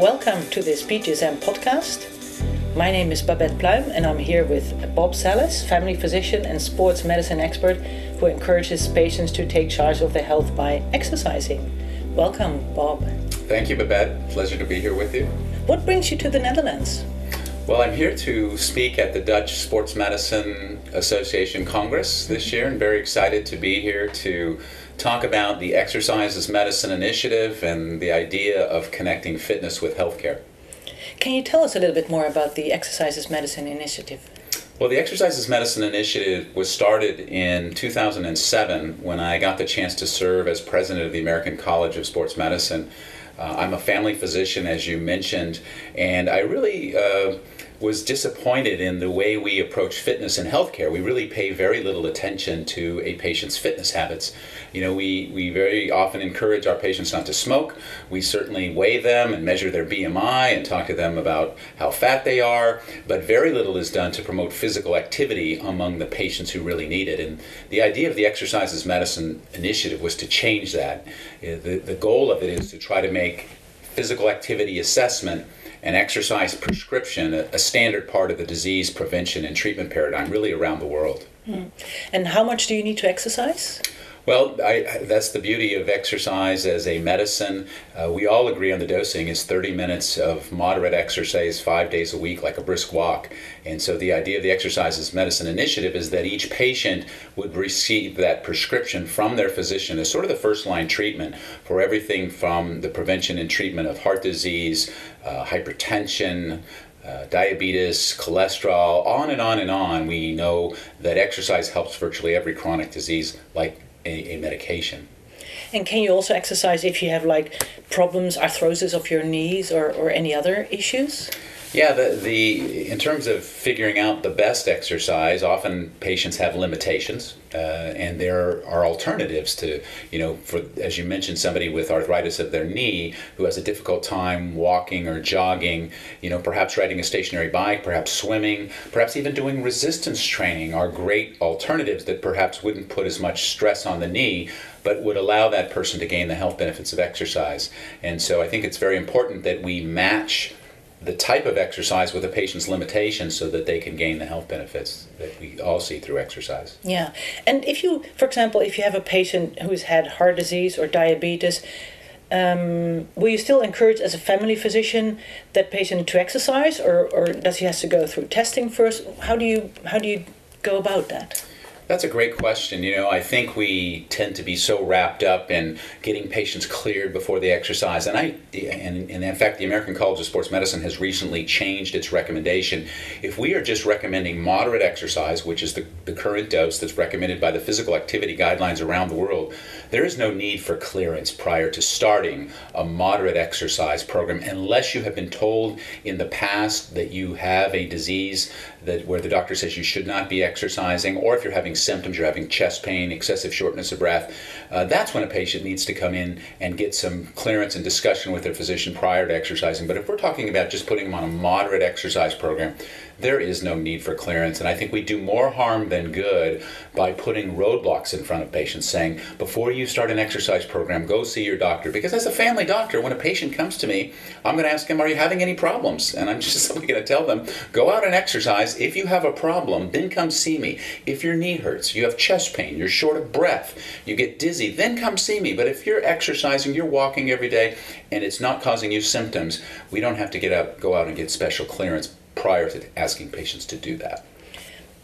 welcome to this BJSM podcast. My name is Babette Pluim, and I'm here with Bob Sallis, family physician and sports medicine expert who encourages patients to take charge of their health by exercising. Welcome, Bob. Thank you, Babette. Pleasure to be here with you. What brings you to the Netherlands? Well, I'm here to speak at the Dutch Sports Medicine Association Congress this year, and very excited to be here to talk about the Exercise is Medicine initiative and the idea of connecting fitness with healthcare. Can you tell us a little bit more about the Exercise is Medicine initiative? Well, the Exercise is Medicine initiative was started in 2007 when I got the chance to serve as president of the American College of Sports Medicine. Uh, I'm a family physician, as you mentioned, and I really uh, was disappointed in the way we approach fitness in healthcare. We really pay very little attention to a patient's fitness habits. You know, we, we very often encourage our patients not to smoke. We certainly weigh them and measure their BMI and talk to them about how fat they are, but very little is done to promote physical activity among the patients who really need it. And the idea of the Exercise is Medicine initiative was to change that. Uh, the, the goal of it is to try to make physical activity assessment and exercise prescription a, a, standard part of the disease prevention and treatment paradigm really around the world. Mm. And how much do you need to exercise? Well, I, that's the beauty of exercise as a medicine. Uh, we all agree on the dosing is 30 minutes of moderate exercise five days a week, like a brisk walk. And so the idea of the Exercise is Medicine Initiative is that each patient would receive that prescription from their physician as sort of the first line treatment for everything from the prevention and treatment of heart disease, uh, hypertension, uh, diabetes, cholesterol, on and on and on. We know that exercise helps virtually every chronic disease, like a, a medication. And can you also exercise if you have like problems, arthrosis of your knees or, or any other issues? Yeah, the, the in terms of figuring out the best exercise, often patients have limitations, uh, and there are alternatives to you know, for as you mentioned, somebody with arthritis of their knee who has a difficult time walking or jogging, you know, perhaps riding a stationary bike, perhaps swimming, perhaps even doing resistance training are great alternatives that perhaps wouldn't put as much stress on the knee but would allow that person to gain the health benefits of exercise. And so I think it's very important that we match the type of exercise with a patient's limitations so that they can gain the health benefits that we all see through exercise. Yeah. And if you, for example, if you have a patient who's had heart disease or diabetes, um, will you still encourage as a family physician that patient to exercise or, or does he has to go through testing first? How do you how do you go about that? That's a great question. You know, I think we tend to be so wrapped up in getting patients cleared before they exercise, and I, and, and in fact, the American College of Sports Medicine has recently changed its recommendation. If we are just recommending moderate exercise, which is the, the current dose that's recommended by the physical activity guidelines around the world, there is no need for clearance prior to starting a moderate exercise program unless you have been told in the past that you have a disease that where the doctor says you should not be exercising, or if you're having symptoms, you're having chest pain, excessive shortness of breath, uh, that's when a patient needs to come in and get some clearance and discussion with their physician prior to exercising. But if we're talking about just putting them on a moderate exercise program, there is no need for clearance. And I think we do more harm than good by putting roadblocks in front of patients saying, before you start an exercise program, go see your doctor. Because as a family doctor, when a patient comes to me, I'm going to ask him, Are you having any problems? And I'm just simply going to tell them, Go out and exercise. If you have a problem, then come see me. If your knee hurts, you have chest pain, you're short of breath, you get dizzy, then come see me. But if you're exercising, you're walking every day, and it's not causing you symptoms, we don't have to get out, go out and get special clearance prior to asking patients to do that.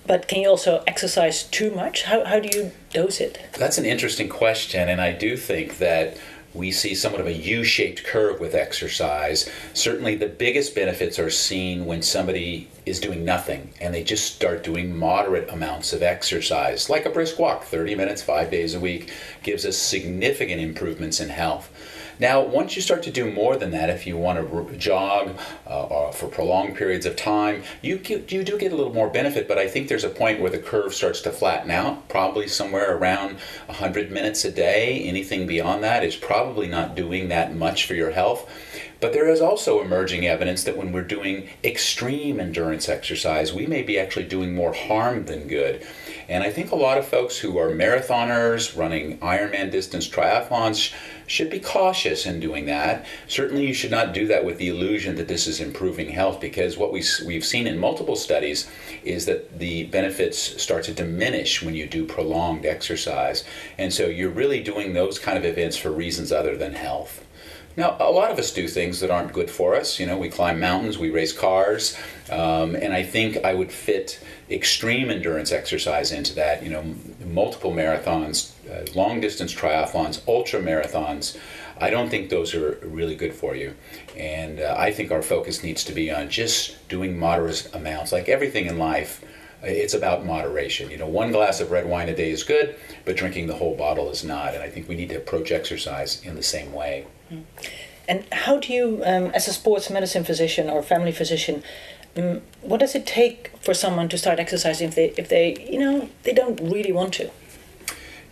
But can you also exercise too much? How, how do you dose it? That's an interesting question, and I do think that we see somewhat of a U shaped curve with exercise. Certainly, the biggest benefits are seen when somebody is doing nothing and they just start doing moderate amounts of exercise, like a brisk walk, 30 minutes, five days a week, gives us significant improvements in health. Now, once you start to do more than that, if you want to jog uh, for prolonged periods of time, you get, you do get a little more benefit. But I think there's a point where the curve starts to flatten out, probably somewhere around 100 minutes a day. Anything beyond that is probably not doing that much for your health. But there is also emerging evidence that when we're doing extreme endurance exercise, we may be actually doing more harm than good. And I think a lot of folks who are marathoners, running Ironman distance triathlons, should be cautious in doing that. Certainly, you should not do that with the illusion that this is improving health because what we, we've seen in multiple studies is that the benefits start to diminish when you do prolonged exercise. And so, you're really doing those kind of events for reasons other than health. Now, a lot of us do things that aren't good for us. You know, we climb mountains, we race cars, um, and I think I would fit extreme endurance exercise into that. You know, multiple marathons, uh, long distance triathlons, ultra marathons. I don't think those are really good for you. And uh, I think our focus needs to be on just doing moderate amounts. Like everything in life, it's about moderation. You know, one glass of red wine a day is good, but drinking the whole bottle is not. And I think we need to approach exercise in the same way. And how do you, um, as a sports medicine physician or family physician, um, what does it take for someone to start exercising if they, if they, you know, they don't really want to?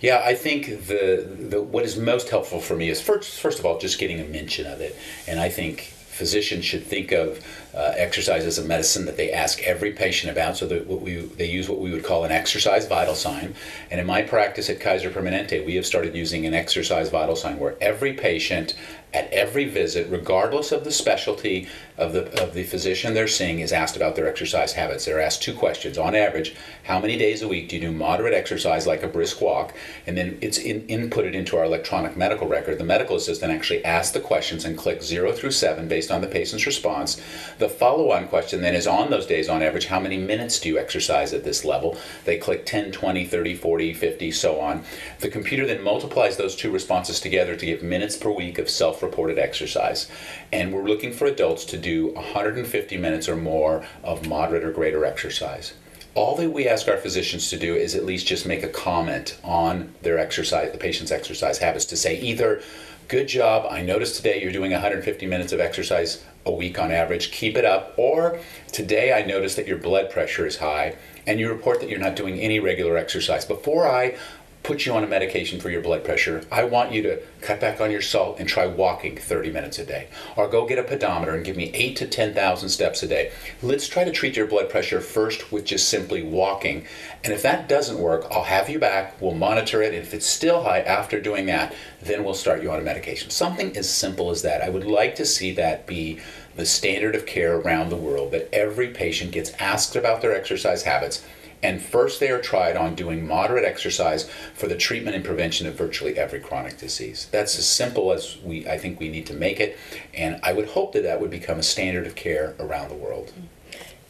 Yeah, I think the, the what is most helpful for me is first first of all just getting a mention of it, and I think physicians should think of uh, exercise as a medicine that they ask every patient about. So that we they use what we would call an exercise vital sign. And in my practice at Kaiser Permanente, we have started using an exercise vital sign where every patient at every visit, regardless of the specialty of the, of the physician they're seeing, is asked about their exercise habits. They're asked two questions. On average, how many days a week do you do moderate exercise like a brisk walk? And then it's in, inputted into our electronic medical record. The medical assistant actually asks the questions and clicks zero through seven based on the patient's response. The follow on question then is on those days, on average, how many minutes do you exercise at this level? They click 10, 20, 30, 40, 50, so on. The computer then multiplies those two responses together to give minutes per week of self reported exercise. And we're looking for adults to do 150 minutes or more of moderate or greater exercise. All that we ask our physicians to do is at least just make a comment on their exercise, the patient's exercise habits, to say either, Good job, I noticed today you're doing 150 minutes of exercise a week on average, keep it up. Or today I noticed that your blood pressure is high and you report that you're not doing any regular exercise. Before I put you on a medication for your blood pressure, I want you to cut back on your salt and try walking 30 minutes a day. Or go get a pedometer and give me 8 to 10,000 steps a day. Let's try to treat your blood pressure first with just simply walking. And if that doesn't work, I'll have you back, we'll monitor it. And if it's still high after doing that, then we'll start you on a medication. Something as simple as that. I would like to see that be the standard of care around the world that every patient gets asked about their exercise habits and first they are tried on doing moderate exercise for the treatment and prevention of virtually every chronic disease. That's as simple as we I think we need to make it, and I would hope that that would become a standard of care around the world.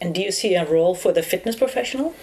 And do you see a role for the fitness professional?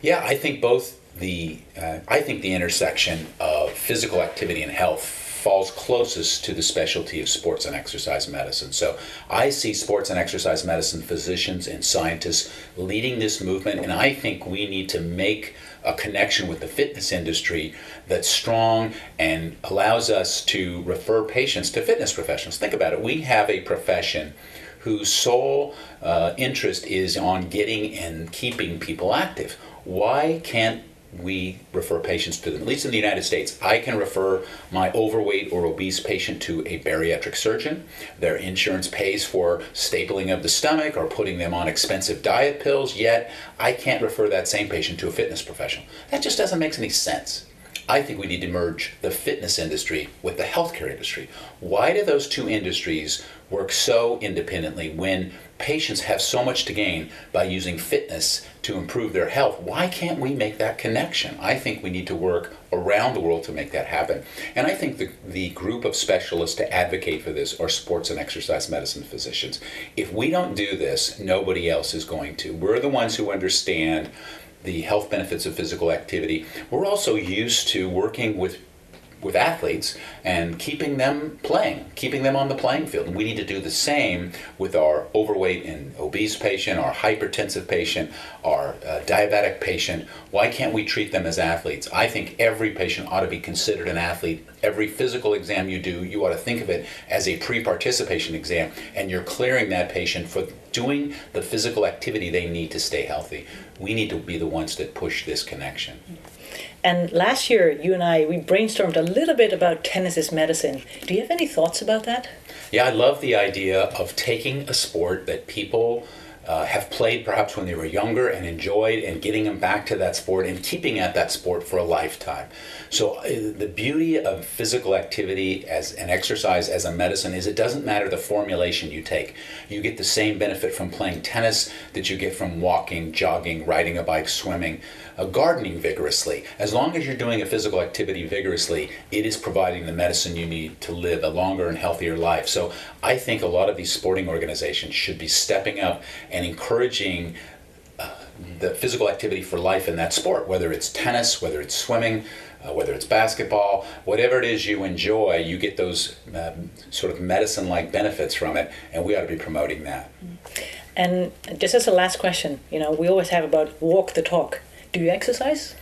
Yeah, I think both the uh, I think the intersection of physical activity and health falls closest to the specialty of sports and exercise medicine. So I see sports and exercise medicine physicians and scientists leading this movement, and I think we need to make a connection with the fitness industry that's strong and allows us to refer patients to fitness professionals. Think about it. We have a profession whose sole uh, interest is on getting and keeping people active. Why can't we refer patients to them. At least in the United States, I can refer my overweight or obese patient to a bariatric surgeon. Their insurance pays for stapling of the stomach or putting them on expensive diet pills, yet I can't refer that same patient to a fitness professional. That just doesn't make any sense. I think we need to merge the fitness industry with the healthcare industry. Why do those two industries work so independently when patients have so much to gain by using fitness to improve their health. Why can't we make that connection? I think we need to work around the world to make that happen. And I think the, the group of specialists to advocate for this are sports and exercise medicine physicians. If we don't do this, nobody else is going to. We're the ones who understand the health benefits of physical activity. We're also used to working with with athletes and keeping them playing, keeping them on the playing field. And we need to do the same with our overweight and obese patient, our hypertensive patient, our uh, diabetic patient. Why can't we treat them as athletes? I think every patient ought to be considered an athlete. Every physical exam you do, you ought to think of it as a pre participation exam, and you're clearing that patient for doing the physical activity they need to stay healthy. We need to be the ones that push this connection. And last year, you and I, we brainstormed a little bit about tennis as medicine. Do you have any thoughts about that? Yeah, I love the idea of taking a sport that people uh, have played perhaps when they were younger and enjoyed and getting them back to that sport and keeping at that sport for a lifetime. So uh, the beauty of physical activity as an exercise as a medicine is it doesn't matter the formulation you take. You get the same benefit from playing tennis that you get from walking, jogging, riding a bike, swimming, uh, gardening vigorously. As long as you're doing a physical activity vigorously, it is providing the medicine you need to live a longer and healthier life. So I think a lot of these sporting organizations should be stepping up and encouraging uh, the physical activity for life in that sport, whether it's tennis, whether it's swimming, uh, whether it's basketball, whatever it is you enjoy, you get those um, sort of medicine like benefits from it, and we ought to be promoting that. And just as a last question, you know, we always have about walk the talk. Do you exercise?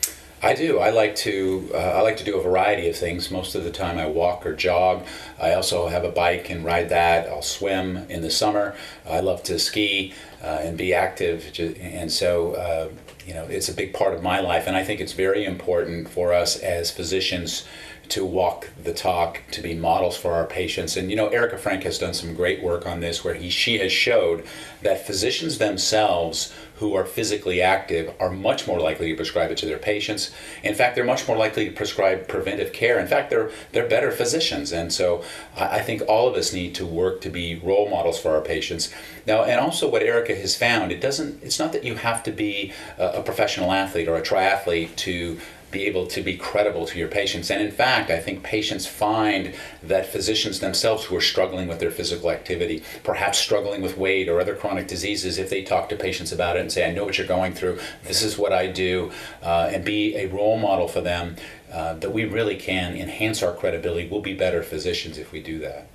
I do. I like to. Uh, I like to do a variety of things. Most of the time, I walk or jog. I also have a bike and ride that. I'll swim in the summer. I love to ski uh, and be active. And so, uh, you know, it's a big part of my life. And I think it's very important for us as physicians to walk the talk, to be models for our patients. And you know, Erica Frank has done some great work on this, where he she has showed that physicians themselves who are physically active are much more likely to prescribe it to their patients. In fact, they're much more likely to prescribe preventive care. In fact, they're they're better physicians. And so I think all of us need to work to be role models for our patients. Now, and also what Erica has found, it doesn't. It's not that you have to be a, a professional athlete or a triathlete to be able to be credible to your patients. And in fact, I think patients find that physicians themselves who are struggling with their physical activity, perhaps struggling with weight or other chronic diseases, if they talk to patients about it and say, I know what you're going through, this is what I do, uh, and be a role model for them, uh, that we really can enhance our credibility. We'll be better physicians if we do that.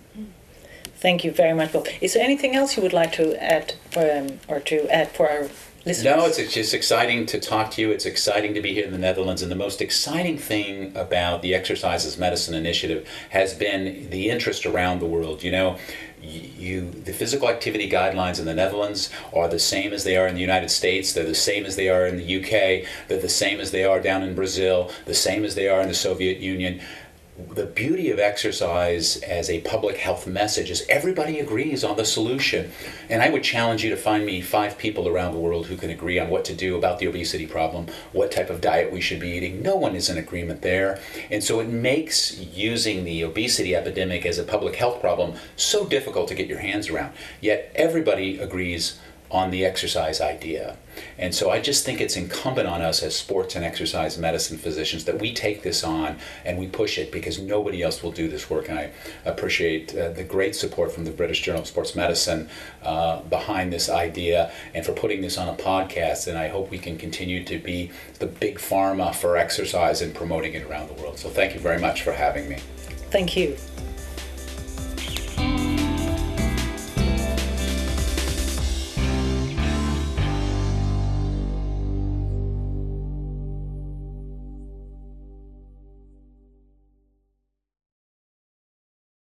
Thank you very much. Is there anything else you would like to add for, um, or to add for our listeners? No, it's, it's just exciting to talk to you. It's exciting to be here in the Netherlands. And the most exciting thing about the Exercise is Medicine Initiative has been the interest around the world. You know, you the physical activity guidelines in the Netherlands are the same as they are in the United States. They're the same as they are in the UK. They're the same as they are down in Brazil. The same as they are in the Soviet Union the beauty of exercise as a public health message is everybody agrees on the solution. And I would challenge you to find me five people around the world who can agree on what to do about the obesity problem, what type of diet we should be eating. No one is in agreement there. And so it makes using the obesity epidemic as a public health problem so difficult to get your hands around. Yet everybody agrees on the exercise idea. And so I just think it's incumbent on us as sports and exercise medicine physicians that we take this on and we push it because nobody else will do this work. And I appreciate uh, the great support from the British Journal of Sports Medicine uh, behind this idea and for putting this on a podcast. And I hope we can continue to be the big pharma for exercise and promoting it around the world. So thank you very much for having me. Thank you.